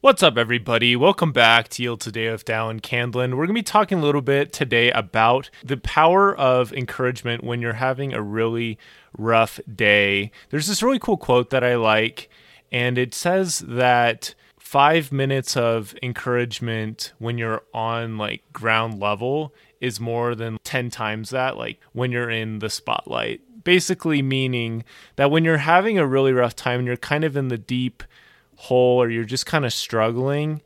What's up, everybody? Welcome back to Yield Today with Dallin Candlin. We're going to be talking a little bit today about the power of encouragement when you're having a really rough day. There's this really cool quote that I like, and it says that five minutes of encouragement when you're on like ground level is more than 10 times that, like when you're in the spotlight. Basically, meaning that when you're having a really rough time and you're kind of in the deep hole or you're just kind of struggling,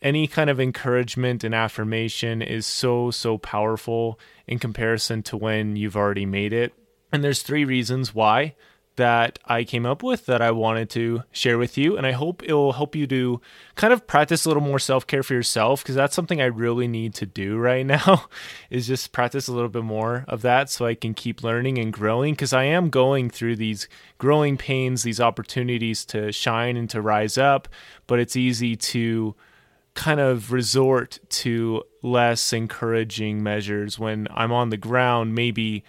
any kind of encouragement and affirmation is so, so powerful in comparison to when you've already made it. And there's three reasons why that I came up with that I wanted to share with you. And I hope it will help you to kind of practice a little more self care for yourself because that's something I really need to do right now is just practice a little bit more of that so I can keep learning and growing because I am going through these growing pains, these opportunities to shine and to rise up. But it's easy to kind of resort to less encouraging measures when I'm on the ground. Maybe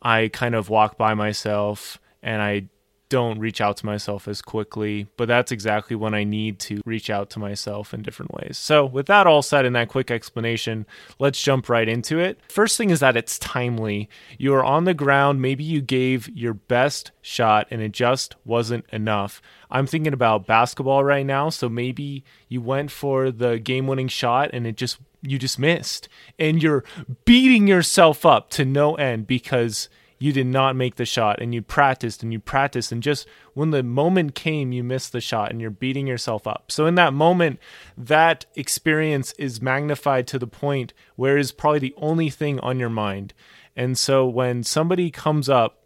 I kind of walk by myself and I don't reach out to myself as quickly, but that's exactly when I need to reach out to myself in different ways. So, with that all said and that quick explanation, let's jump right into it. First thing is that it's timely. You are on the ground, maybe you gave your best shot and it just wasn't enough. I'm thinking about basketball right now, so maybe you went for the game winning shot and it just you just missed and you're beating yourself up to no end because you did not make the shot and you practiced and you practiced and just when the moment came you missed the shot and you're beating yourself up. So in that moment that experience is magnified to the point where it's probably the only thing on your mind. And so when somebody comes up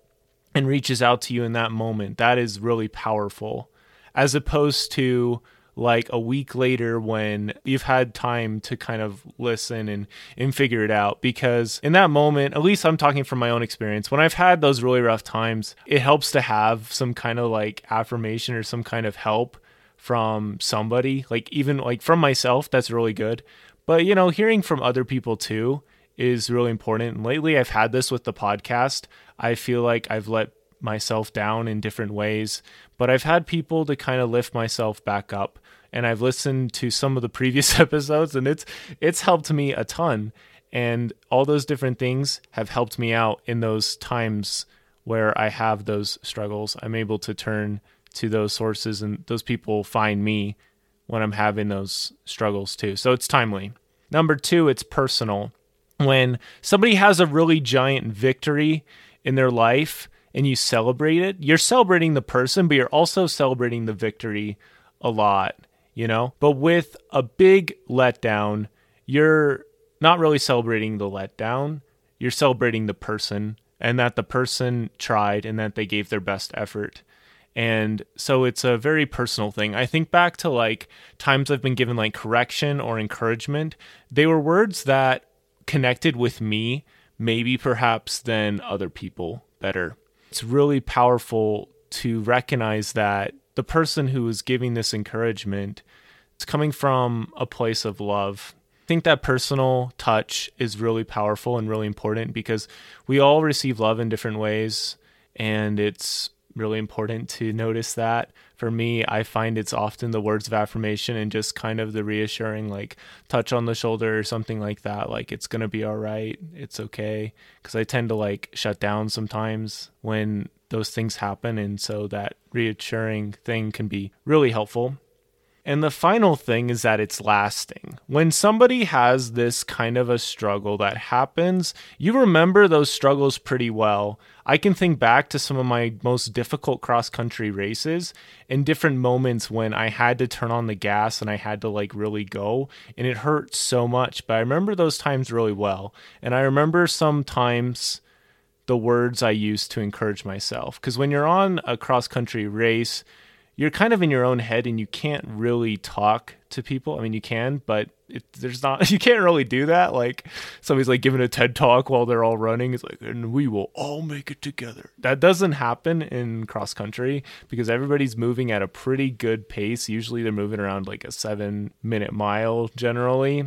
and reaches out to you in that moment that is really powerful. As opposed to like a week later when you've had time to kind of listen and, and figure it out. Because in that moment, at least I'm talking from my own experience, when I've had those really rough times, it helps to have some kind of like affirmation or some kind of help from somebody, like even like from myself, that's really good. But you know, hearing from other people too is really important. And lately I've had this with the podcast. I feel like I've let myself down in different ways, but I've had people to kind of lift myself back up and I've listened to some of the previous episodes and it's it's helped me a ton and all those different things have helped me out in those times where I have those struggles. I'm able to turn to those sources and those people find me when I'm having those struggles too. So it's timely. Number 2, it's personal. When somebody has a really giant victory in their life and you celebrate it, you're celebrating the person, but you're also celebrating the victory a lot you know? But with a big letdown, you're not really celebrating the letdown, you're celebrating the person and that the person tried and that they gave their best effort. And so it's a very personal thing. I think back to like times I've been given like correction or encouragement. They were words that connected with me, maybe perhaps than other people better. It's really powerful to recognize that the person who is giving this encouragement is coming from a place of love. I think that personal touch is really powerful and really important because we all receive love in different ways and it's really important to notice that. For me, I find it's often the words of affirmation and just kind of the reassuring, like touch on the shoulder or something like that. Like it's going to be all right. It's okay. Because I tend to like shut down sometimes when those things happen. And so that reassuring thing can be really helpful. And the final thing is that it's lasting. When somebody has this kind of a struggle that happens, you remember those struggles pretty well. I can think back to some of my most difficult cross country races and different moments when I had to turn on the gas and I had to like really go and it hurt so much. But I remember those times really well. And I remember sometimes the words I used to encourage myself. Because when you're on a cross country race, you're kind of in your own head and you can't really talk to people. I mean, you can, but it, there's not, you can't really do that. Like somebody's like giving a TED talk while they're all running. It's like, and we will all make it together. That doesn't happen in cross country because everybody's moving at a pretty good pace. Usually they're moving around like a seven minute mile generally.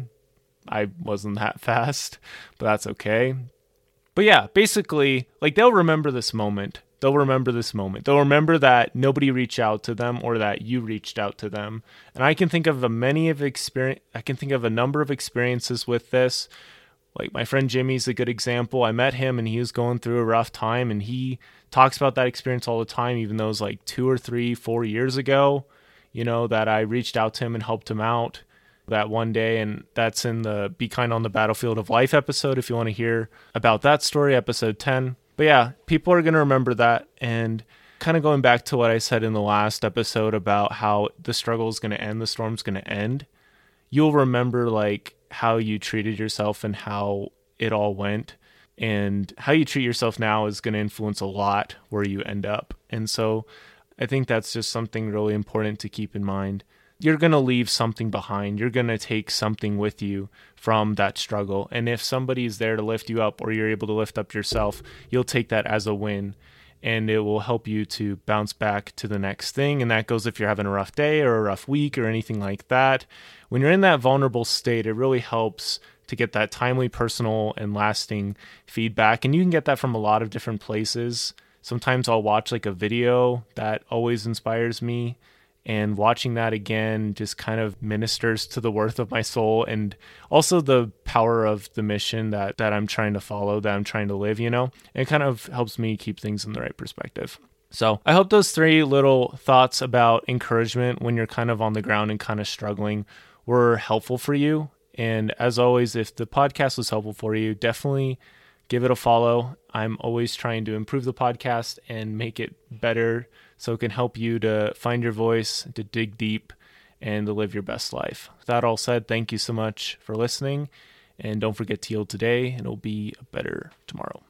I wasn't that fast, but that's okay. But yeah, basically, like they'll remember this moment they'll remember this moment. They'll remember that nobody reached out to them or that you reached out to them. And I can think of a many of experience I can think of a number of experiences with this. Like my friend Jimmy's a good example. I met him and he was going through a rough time and he talks about that experience all the time, even though it was like two or three, four years ago, you know, that I reached out to him and helped him out that one day. And that's in the Be Kind on the Battlefield of Life episode if you want to hear about that story, episode 10. But yeah, people are going to remember that. And kind of going back to what I said in the last episode about how the struggle is going to end, the storm's going to end, you'll remember like how you treated yourself and how it all went. And how you treat yourself now is going to influence a lot where you end up. And so I think that's just something really important to keep in mind. You're going to leave something behind. You're going to take something with you from that struggle. And if somebody is there to lift you up or you're able to lift up yourself, you'll take that as a win and it will help you to bounce back to the next thing. And that goes if you're having a rough day or a rough week or anything like that. When you're in that vulnerable state, it really helps to get that timely, personal, and lasting feedback. And you can get that from a lot of different places. Sometimes I'll watch like a video that always inspires me and watching that again just kind of ministers to the worth of my soul and also the power of the mission that that I'm trying to follow that I'm trying to live you know? It kind of helps me keep things in the right perspective. So I hope those three little thoughts about encouragement when you're kind of on the ground and kind of struggling were helpful for you. And as always if the podcast was helpful for you definitely give it a follow I'm always trying to improve the podcast and make it better so it can help you to find your voice, to dig deep, and to live your best life. With that all said, thank you so much for listening. And don't forget to yield today, and it'll be a better tomorrow.